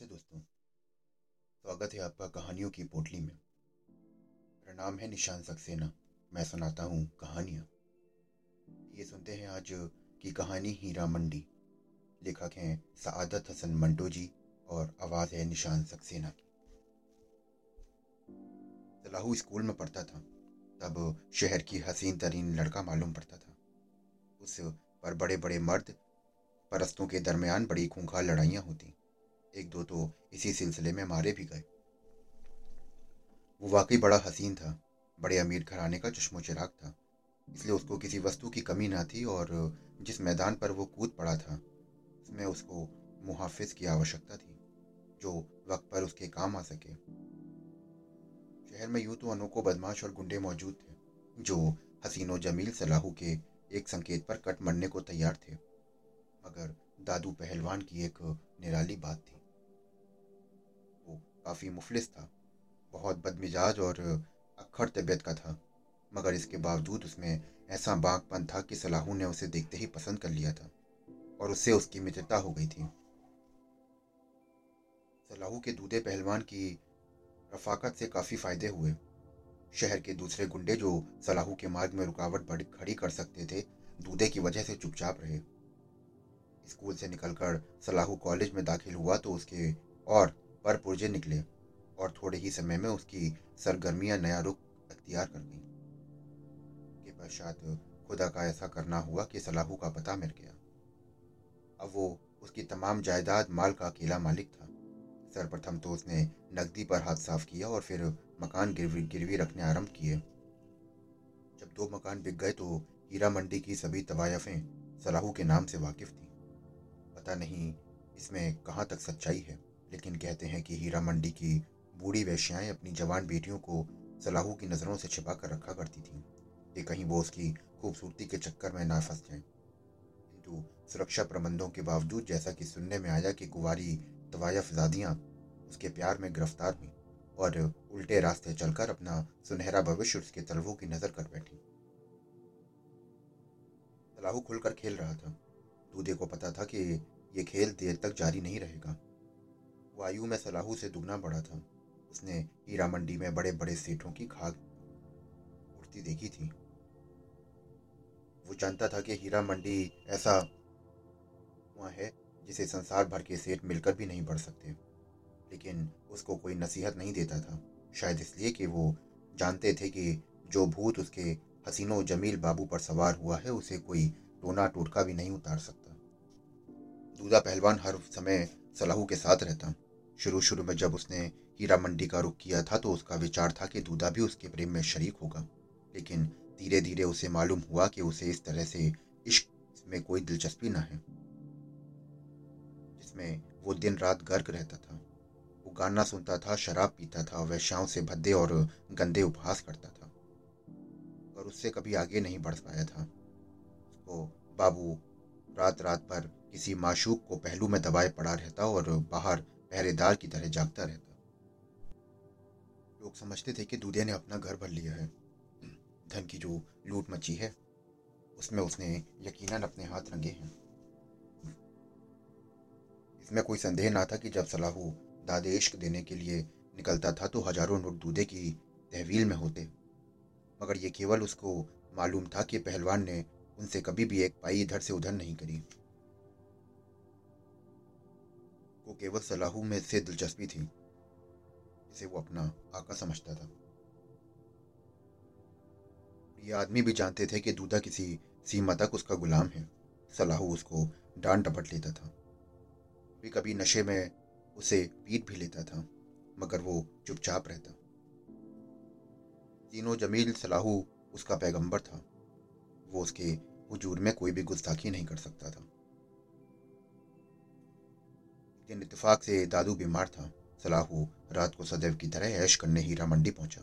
नमस्ते दोस्तों। स्वागत है आपका कहानियों की पोटली में। मेरा नाम है निशान सक्सेना। मैं सुनाता हूँ कहानियाँ। ये सुनते हैं आज की कहानी हीरा मंडी। लेखक हैं सआदत हसन मंटो जी और आवाज़ है निशान सक्सेना की। सलाहू स्कूल में पढ़ता था। तब शहर की हसीन तरीन लड़का मालूम पड़ता था। उस पर बड़े बड़े मर्द परस्तों के दरमियान बड़ी खूंखार लड़ाइयाँ होती। एक दो तो इसी सिलसिले में मारे भी गए। वो वाकई बड़ा हसीन था, बड़े अमीर घराने का चश्मो चिराग था। इसलिए उसको किसी वस्तु की कमी ना थी और जिस मैदान पर वो कूद पड़ा था, उसमें उसको मुहाफिज की आवश्यकता थी, जो वक्त पर उसके काम आ सके। शहर में यूँ तो अनोखो बदमाश और गुंडे मौजूद थे, जो हसीनो जमील सलाहू के एक संकेत पर कट मरने को तैयार थे। मगर दादू पहलवान की एक निराली बात थी। काफ़ी मुफलिस था, बहुत बदमिजाज और अक्खड़ तबीयत का था, मगर इसके बावजूद उसमें ऐसा बागपन था कि सलाहू ने उसे देखते ही पसंद कर लिया था और उससे उसकी मित्रता हो गई थी। सलाहू के दूधे पहलवान की रफाकत से काफ़ी फ़ायदे हुए। शहर के दूसरे गुंडे जो सलाहू के मार्ग में रुकावट बड़ी खड़ी कर सकते थे, दूधे की वजह से चुपचाप रहे। स्कूल से निकलकर सलाहू कॉलेज में दाखिल हुआ तो उसके और पर पुरजे निकले और थोड़े ही समय में उसकी सरगर्मियाँ नया रुख अख्तियार कर गईं। के पश्चात खुदा का ऐसा करना हुआ कि सलाहू का पता मिल गया। अब वो उसकी तमाम जायदाद माल का अकेला मालिक था। सर्वप्रथम तो उसने नकदी पर हाथ साफ़ किया और फिर मकान गिरवी गिरवी रखने आरंभ किए। जब दो मकान बिक गए तो हीरा मंडी की सभी तवायफें सलाहू के नाम से वाकिफ थीं। पता नहीं इसमें कहाँ तक सच्चाई है। लेकिन कहते हैं कि हीरा मंडी की बूढ़ी वैश्याएँ अपनी जवान बेटियों को सलाहू की नज़रों से छिपा कर रखा करती थीं। कि कहीं वो उसकी खूबसूरती के चक्कर में ना फंस जाएँ। किंतु सुरक्षा प्रबंधों के बावजूद जैसा कि सुनने में आया कि कुवारी तवायफ उसके प्यार में गिरफ़्तार हुई और उल्टे रास्ते चलकर अपना सुनहरा भविष्य उसके तलवों की नज़र कर बैठी। सलाहू खुलकर खेल रहा था। दूधे को पता था कि ये खेल देर तक जारी नहीं रहेगा। वो आयु में सलाहू से दुगना बड़ा था। उसने हीरा मंडी में बड़े बड़े सेठों की खाक उड़ती देखी थी। वो जानता था कि हीरा मंडी ऐसा हुआ है जिसे संसार भर के सेठ मिलकर भी नहीं बढ़ सकते। लेकिन उसको कोई नसीहत नहीं देता था। शायद इसलिए कि वो जानते थे कि जो भूत उसके हसीनो जमील बाबू पर सवार हुआ है, उसे कोई टोना टोटका भी नहीं उतार सकता। दूधा पहलवान हर समय सलाहू के साथ रहता। शुरू शुरू में जब उसने हीरा मंडी का रुख किया था तो उसका विचार था कि दूधा भी उसके प्रेम में शरीक होगा। लेकिन धीरे धीरे उसे मालूम हुआ कि उसे इस तरह से इश्क में कोई दिलचस्पी ना है, जिसमें वो दिन रात गर्क रहता था। वो गाना सुनता था, शराब पीता था, वैश्याओं से भद्दे और गंदे उपहास करता था, पर उससे कभी आगे नहीं बढ़ पाया था। उसको बाबू रात रात भर किसी माशूक को पहलू में दबाए पड़ा रहता और बाहर पहरेदार की तरह जागता रहता। लोग समझते थे कि दूधिया ने अपना घर भर लिया है। धन की जो लूट मची है, उसमें उसने यकीनन अपने हाथ रंगे हैं। इसमें कोई संदेह ना था कि जब सलाहू दादे इश्क देने के लिए निकलता था तो हज़ारों नोट दूधे की तहवील में होते। मगर ये केवल उसको मालूम था कि पहलवान ने उनसे कभी भी एक पाई इधर से उधर नहीं करी। को केवल सलाहू में से दिलचस्पी थी इसे वो अपना आका समझता था। ये आदमी भी जानते थे कि दूधा किसी सीमा तक उसका गुलाम है। सलाहू उसको डांट डपट लेता था। कभी कभी नशे में उसे पीट भी लेता था, मगर वो चुपचाप रहता। तीनों जमील सलाहू उसका पैगंबर था। वो उसके हुजूर में कोई भी गुस्ताखी नहीं कर सकता था। दिन इतफाक से दादू बीमार था। सलाहू रात को सदैव की तरह ऐश करने हीरा मंडी पहुँचा।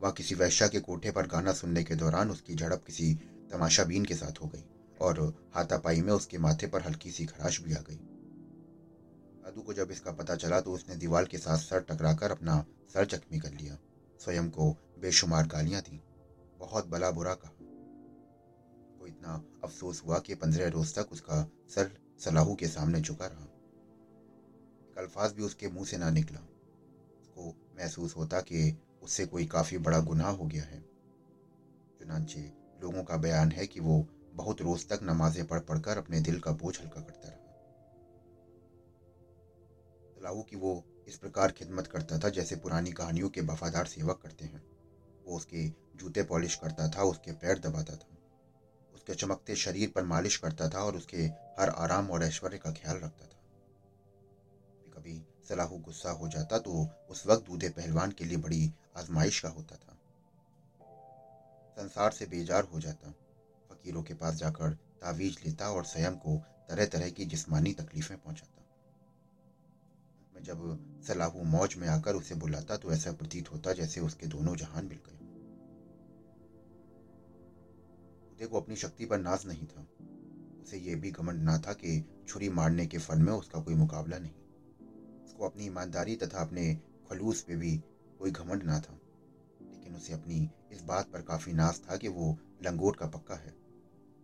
वह किसी वैश्या के कोठे पर गाना सुनने के दौरान उसकी झड़प किसी तमाशाबीन के साथ हो गई और हाथापाई में उसके माथे पर हल्की सी खराश भी आ गई। दादू को जब इसका पता चला तो उसने दीवार के साथ सर टकराकर अपना सर जख्मी कर लिया। स्वयं को बेशुमार गालियाँ दी। बहुत बला बुरा कहा। को इतना अफसोस हुआ कि पंद्रह रोज तक उसका सर सलाहू के सामने झुका रहा। अल्फाज भी उसके मुँह से ना निकला। उसको महसूस होता कि उससे कोई काफ़ी बड़ा गुनाह हो गया है। चुनाचे लोगों का बयान है कि वो बहुत रोज तक नमाजें पढ़ पढ़कर अपने दिल का बोझ हल्का करता रहा। सलाहू की वो इस प्रकार खिदमत करता था जैसे पुरानी कहानियों के वफादार सेवक करते हैं। वो उसके जूते पॉलिश करता था, उसके पैर दबाता था। उसके चमकते शरीर पर मालिश करता था और उसके हर आराम और ऐश्वर्य का ख्याल रखता था। कभी सलाहू गुस्सा हो जाता तो उस वक्त दूधे पहलवान के लिए बड़ी आजमाइश का होता था। संसार से बेजार हो जाता। फकीरों के पास जाकर तावीज लेता और स्वयं को तरह तरह की जिस्मानी तकलीफें पहुंचाता। में जब सलाहू मौज में आकर उसे बुलाता तो ऐसा प्रतीत होता जैसे उसके दोनों जहान मिल गए। उदय को अपनी शक्ति पर नाज नहीं था। उसे यह भी घमंड ना था कि छुरी मारने के फल में उसका कोई मुकाबला नहीं। उसको अपनी ईमानदारी तथा अपने खलूस पे भी कोई घमंड ना था। लेकिन उसे अपनी इस बात पर काफ़ी नाज था कि वो लंगोट का पक्का है।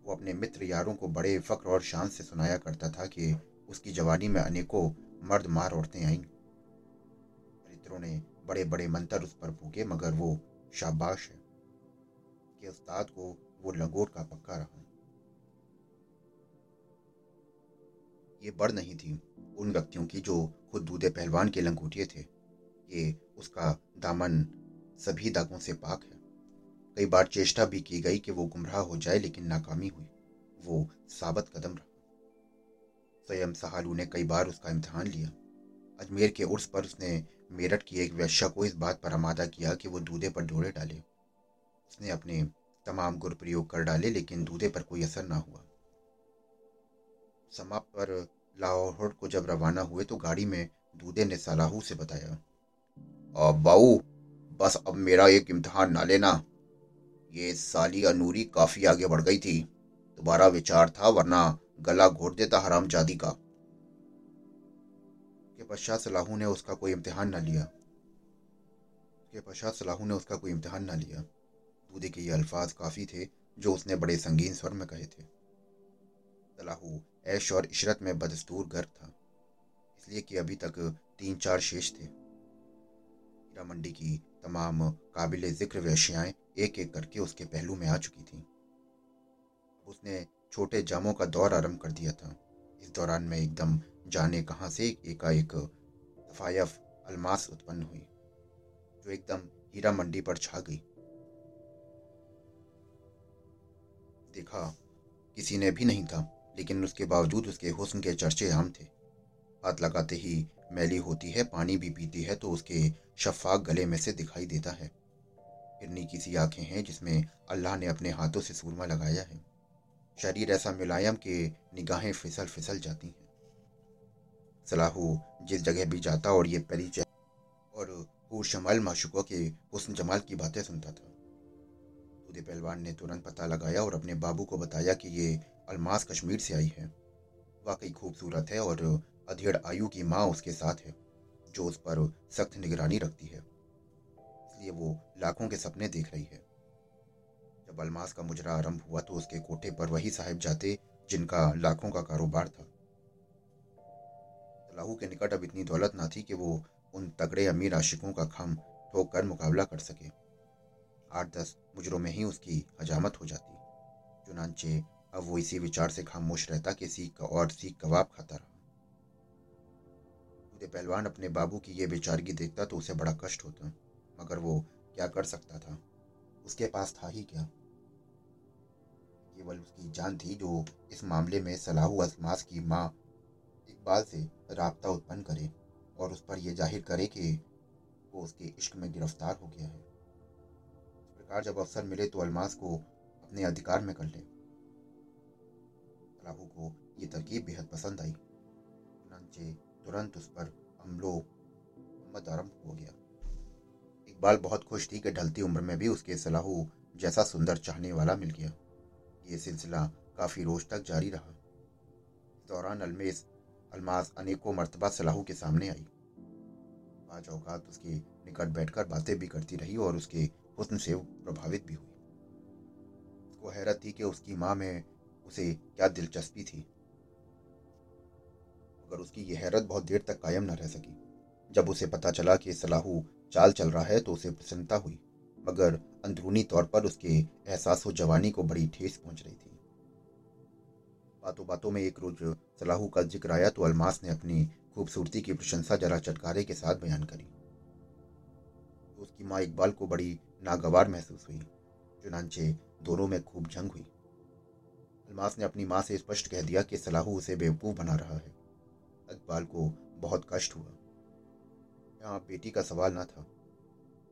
वो अपने मित्र यारों को बड़े फ़ख्र और शान से सुनाया करता था कि उसकी जवानी में अनेकों मर्द मार औरतें आईं। मित्रों ने बड़े बड़े मंत्र उस पर फूके, मगर वो शाबाश है कि उस्ताद को वो लंगोट का पक्का रहा। ये बड़ नहीं थी। उन व्यक्तियों की जो खुद दूधे पहलवान के लंगोटिए थे। ये उसका दामन सभी दागों से पाक है। कई बार चेष्टा भी की गई कि वो गुमराह हो जाए, लेकिन नाकामी हुई। वो साबत कदम रहा स्वयं सहालू ने कई बार उसका इम्तहान लिया। अजमेर के उर्स पर उसने मेरठ की एक वैश्या को इस बात पर आमादा किया कि वो दूधे पर डोरे डाले। उसने अपने तमाम गुर प्रयोग कर डाले, लेकिन दूधे पर कोई असर ना हुआ। समाप्त पर लाहौर को जब रवाना हुए तो गाड़ी में दूधे ने सलाहू से बताया बाऊ, बस अब मेरा एक इम्तहान ना लेना। ये साली अनूरी काफ़ी आगे बढ़ गई थी। दोबारा विचार था, वरना गला घोट देता हराम जादी का। के पश्चात सलाहू ने उसका कोई इम्तिहान ना लिया। के पश्चात सलाहू ने उसका कोई इम्तिहान ना लिया। दूधे के ये अल्फाज काफ़ी थे जो उसने बड़े संगीन स्वर में कहे थे। सलाहू ऐश और इशरत में बदस्तूर गर्क था, इसलिए कि अभी तक तीन चार शेष थे। हीरा मंडी की तमाम काबिल ज़िक्र वैश्याएँ एक एक करके उसके पहलू में आ चुकी थीं। उसने छोटे जामों का दौर आरंभ कर दिया था। इस दौरान में एकदम जाने कहाँ से एकाएक तफायफ अलमास उत्पन्न हुई, जो एकदम हीरा मंडी पर छा गई। देखा किसी ने भी नहीं था। लेकिन उसके बावजूद उसके हुस्न के चर्चे आम थे। हाथ लगाते ही मैली होती है, पानी भी पीती है तो उसके शफाक गले में से दिखाई देता है। हिरनी की सी आँखें हैं जिसमें अल्लाह ने अपने हाथों से सूरमा लगाया है। शरीर ऐसा मुलायम कि निगाहें फिसल फिसल जाती हैं। सलाहू जिस जगह भी जाता और ये परिचय और शमाल माशुकों के हुस्न जमाल की बातें सुनता था। दूधे पहलवान ने तुरंत पता लगाया और अपने बाबू को बताया कि ये अलमास कश्मीर से आई है। वाकई खूबसूरत है और अधेड़ आयु की माँ उसके साथ है, जो उस पर सख्त निगरानी रखती है। इसलिए वो लाखों के सपने देख रही है। जब अलमास का मुजरा आरंभ हुआ तो उसके कोठे पर वही साहिब जाते, जिनका लाखों का कारोबार था। सलाहू के निकट अब इतनी दौलत ना थी कि वो उन तगड़े अमीर आशिकों का खम ठोक कर मुकाबला कर सके। आठ दस मुजरों में ही उसकी हजामत हो जाती। चुनाचे अब वो इसी विचार से खामोश रहता कि सीख का और सीख कबाब खाता रहा। पहलवान अपने बाबू की ये बेचारगी देखता तो उसे बड़ा कष्ट होता, मगर वो क्या कर सकता था? उसके पास था ही क्या? केवल उसकी जान थी जो इस मामले में सलाहू असमास की माँ इकबाल से रबता उत्पन्न करे और उस पर यह ज़ाहिर करे कि वो उसके इश्क में गिरफ़्तार हो गया है। इस प्रकार जब अवसर मिले तो अलमास को अपने अधिकार में कर ले। सलाहू को ये तरकीब बेहद पसंद आई। चुनाचे तुरंत उस पर हमलो मत आरंभ हो गया। इकबाल बहुत खुश थी कि ढलती उम्र में भी उसके सलाहू जैसा सुंदर चाहने वाला मिल गया। ये सिलसिला काफ़ी रोज तक जारी रहा। इस दौरान अलमेस, अलमास अनेकों मरतबा सलाहू के सामने आई। पाँच औकात उसके निकट बैठकर बातें भी करती रही और उसके हुस्न से प्रभावित भी हुई। उसको हैरत थी कि उसकी माँ में उसे क्या दिलचस्पी थी? मगर उसकी यह हैरत बहुत देर तक कायम न रह सकी। जब उसे पता चला कि सलाहू चाल चल रहा है तो उसे प्रसन्नता हुई, मगर अंदरूनी तौर पर उसके एहसास व जवानी को बड़ी ठेस पहुँच रही थी। बातों बातों में एक रोज सलाहू का ज़िक्र आया तो अलमास ने अपनी खूबसूरती की प्रशंसा जरा चटकारे के साथ बयान करी। तो उसकी माँ इकबाल को बड़ी नागवार महसूस हुई। चुनाचे दोनों में खूब जंग हुई। अलमास ने अपनी माँ से स्पष्ट कह दिया कि सलाहू उसे बेवकूफ़ बना रहा है। इकबाल को बहुत कष्ट हुआ। यहाँ बेटी का सवाल न था।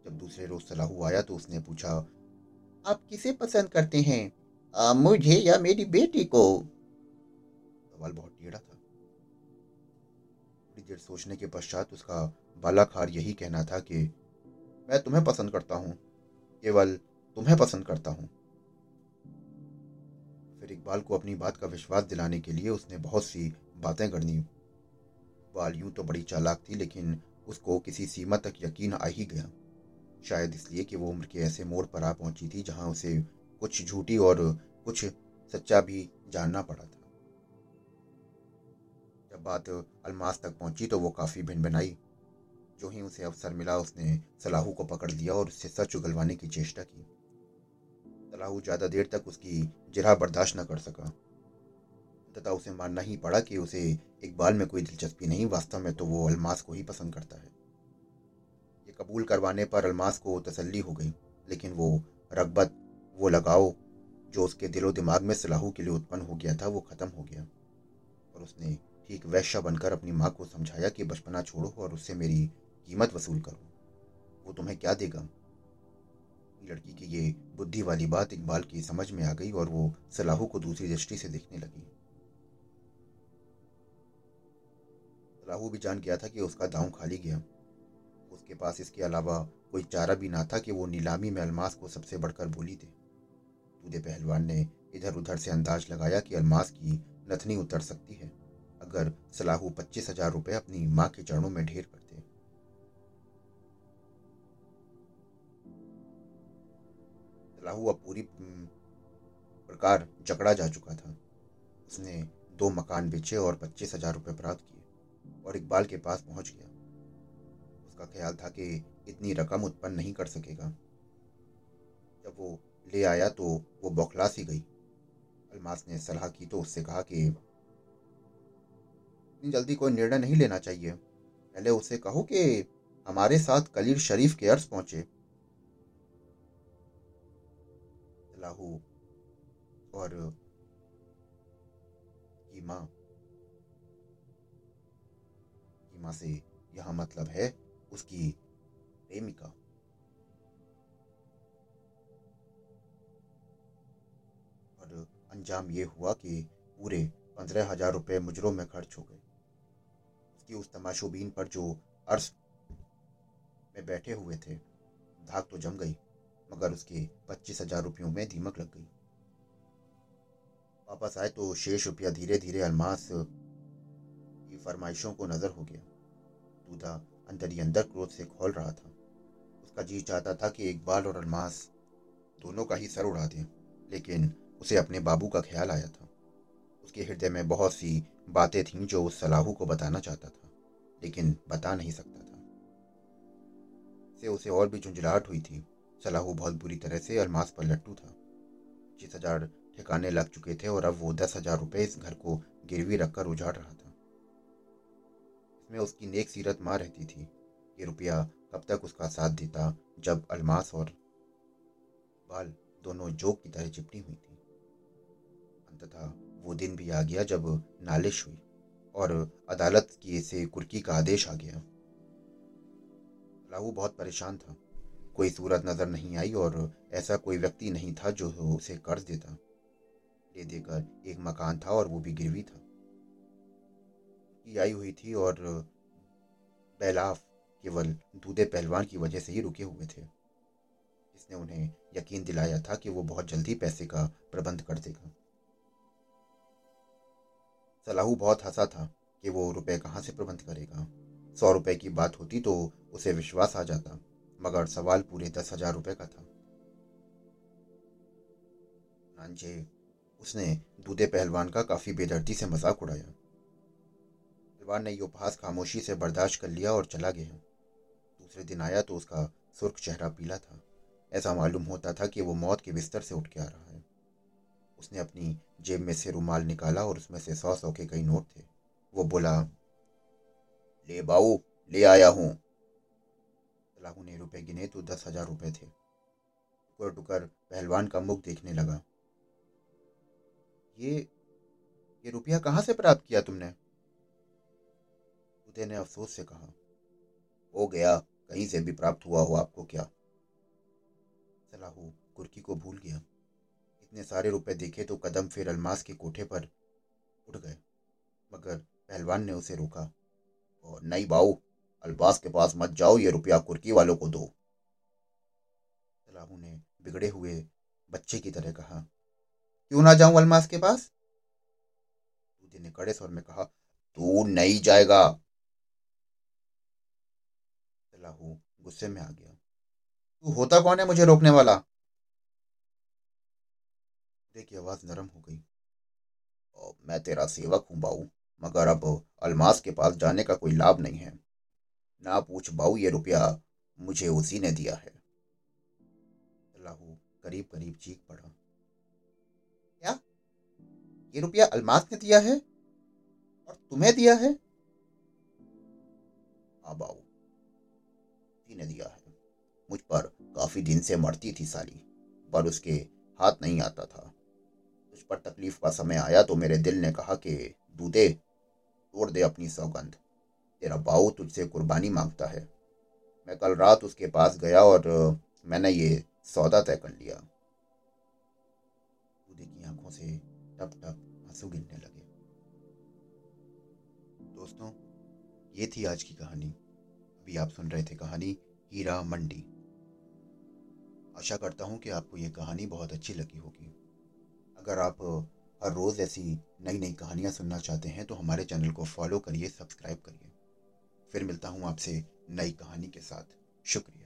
जब दूसरे रोज सलाहू आया तो उसने पूछा आप किसे पसंद करते हैं आ, मुझे या मेरी बेटी को? सवाल बहुत टेढ़ा था। थोड़ी देर सोचने के पश्चात उसका बालाखार यही कहना था कि मैं तुम्हें पसंद करता हूँ केवल तुम्हें पसंद करता हूँ। फिर इकबाल को अपनी बात का विश्वास दिलाने के लिए उसने बहुत सी बातें करनी इकबाल यूँ तो बड़ी चालाक थी, लेकिन उसको किसी सीमा तक यकीन आ ही गया। शायद इसलिए कि वो उम्र के ऐसे मोड़ पर आ पहुँची थी जहाँ उसे कुछ झूठी और कुछ सच्चा भी जानना पड़ा था। जब बात अलमास तक पहुँची तो वो काफ़ी भिन भिनाई जो ही उसे अवसर मिला, उसने सलाहू को पकड़ लिया और उससे सच उगलवाने की चेष्टा की। सलाहू ज़्यादा देर तक उसकी जिरा बर्दाश्त न कर सका। तथा उसे मानना ही पड़ा कि उसे इकबाल में कोई दिलचस्पी नहीं, वास्तव में तो वो अलमास को ही पसंद करता है। ये कबूल करवाने पर अलमास को तसल्ली हो गई, लेकिन वो रगबत, वो लगाओ जो उसके दिलो दिमाग में सलाहू के लिए उत्पन्न हो गया था, वो ख़त्म हो गया। और उसने ठीक वैश्या बनकर अपनी माँ को समझाया कि बचपना छोड़ो और उससे मेरी कीमत वसूल करो। वो तुम्हें क्या देगा? लड़की की ये बुद्धि वाली बात इकबाल की समझ में आ गई और वो सलाहू को दूसरी दृष्टि से देखने लगी। सलाहू भी जान गया था कि उसका दांव खाली गया। उसके पास इसके अलावा कोई चारा भी ना था कि वो नीलामी में अलमास को सबसे बढ़कर बोली दे। दूधे पहलवान ने इधर उधर से अंदाज लगाया कि अलमास की नथनी उतर सकती है, अगर सलाहू पच्चीस हज़ार रुपये अपनी माँ के चरणों में ढेर करते अब पूरी प्रकार जकड़ा जा चुका था। उसने दो मकान बेचे और पच्चीस हज़ार रुपये प्राप्त किए और इकबाल के पास पहुँच गया। उसका ख्याल था कि इतनी रकम उत्पन्न नहीं कर सकेगा। जब वो ले आया तो वो बौखला सी गई। अलमास ने सलाह की तो उससे कहा कि इतनी जल्दी कोई निर्णय नहीं लेना चाहिए। पहले उसे कहो कि हमारे साथ कलीर शरीफ के अर्ज़ पहुँचे। लाहू और की माँ की माँ से यह मतलब है उसकी प्रेमिका। और अंजाम ये हुआ कि पूरे पंद्रह हज़ार रुपये मुजरों में खर्च हो गए। उसकी उस तमाशोबीन पर जो अर्श में बैठे हुए थे, धाक तो जम गई। मगर उसके पच्चीस हज़ार रुपयों में दीमक लग गई। वापस आए तो शेष रुपया धीरे धीरे अलमास की फरमाइशों को नज़र हो गया। दूधा अंदर ही अंदर क्रोध से खोल रहा था। उसका जी चाहता था कि इकबाल और अलमास दोनों का ही सर उड़ा दें, लेकिन उसे अपने बाबू का ख्याल आया था। उसके हृदय में बहुत सी बातें थीं जो उस सलाहू को बताना चाहता था, लेकिन बता नहीं सकता था। से उसे और भी झुंझलाहट हुई थी। सलाहू बहुत बुरी तरह से, अलमास पर लट्टू था। पच्चीस हज़ार ठिकाने लग चुके थे और अब वो दस हज़ार रुपये इस घर को गिरवी रखकर उजाड़ रहा था। इसमें उसकी नेक सीरत माँ रहती थी ये रुपया कब तक उसका साथ देता जब अलमास और बाल दोनों जोक की तरह चिपटी हुई थी। अंततः वो दिन भी आ गया जब नालिश हुई और अदालत की से कुर्की का आदेश आ गया। लाहू बहुत परेशान था। कोई सूरत नज़र नहीं आई और ऐसा कोई व्यक्ति नहीं था जो उसे कर्ज देता। ले देकर एक मकान था और वो भी गिरवी था। आई हुई थी और बैलाफ केवल दूधे पहलवान की वजह से ही रुके हुए थे। इसने उन्हें यकीन दिलाया था कि वो बहुत जल्दी पैसे का प्रबंध कर देगा। सलाहू बहुत हंसा था कि वो रुपए कहाँ से प्रबंध करेगा। सौ रुपए की बात होती तो उसे विश्वास आ जाता। मगर सवाल पूरे दस हज़ार रुपये का था। नानचे उसने दूधे पहलवान का काफ़ी बेदर्दी से मज़ाक उड़ाया। पहलवान ने ये उपहास खामोशी से बर्दाश्त कर लिया और चला गया। दूसरे दिन आया तो उसका सुर्ख चेहरा पीला था। ऐसा मालूम होता था कि वो मौत के बिस्तर से उठ के आ रहा है। उसने अपनी जेब में से रुमाल निकाला और उसमें से सौ सौ के कई नोट थे। वो बोला, ले बाऊ, ले आया हूँ। सलाहू ने रुपए गिने तो दस हज़ार रुपए थे। टुकर टुकर पहलवान का मुख देखने लगा। ये ये रुपया कहाँ से प्राप्त किया तुमने? उदय ने अफसोस से कहा। हो गया, कहीं से भी प्राप्त हुआ हो आपको क्या? सलाहू कुर्की को भूल गया। इतने सारे रुपए देखे तो कदम फिर अलमास के कोठे पर उठ गए। मगर पहलवान ने उसे रोका। और नहीं बाऊ अलबास के पास मत जाओ, ये रुपया कुर्की वालों को दो। सलाहू ने बिगड़े हुए बच्चे की तरह कहा, क्यों ना जाऊँ अलमास के पास? दूधी ने कड़े स्वर में कहा, तू नहीं जाएगा। सलाहू गुस्से में आ गया, तू होता कौन है मुझे रोकने वाला? की आवाज़ नरम हो गई मैं तेरा सेवक हूँ बाऊ, मगर अब अलमास के पास जाने का कोई लाभ नहीं है। ना पूछ बाऊ ये रुपया मुझे उसी ने दिया है। लाहू करीब करीब चीख पड़ा। क्या? ये रुपया अलमास ने दिया है और तुम्हें दिया है? हाँ बाऊ ने दिया है। मुझ पर काफ़ी दिन से मरती थी साली, पर उसके हाथ नहीं आता था। उस पर तकलीफ़ का समय आया तो मेरे दिल ने कहा कि दूधे, तोड़ दे अपनी सौगंध। तेरा बाऊ तुझसे कुर्बानी माँगता है। मैं कल रात उसके पास गया और मैंने ये सौदा तय कर लिया। दूधे की आँखों से टप टप आँसू गिरने लगे। दोस्तों, ये थी आज की कहानी। अभी आप सुन रहे थे कहानी हीरा मंडी। आशा करता हूँ कि आपको ये कहानी बहुत अच्छी लगी होगी। अगर आप हर रोज़ ऐसी नई नई कहानियाँ सुनना चाहते हैं तो हमारे चैनल को फॉलो करिए, सब्सक्राइब करिए। फिर मिलता हूँ आपसे नई कहानी के साथ। शुक्रिया।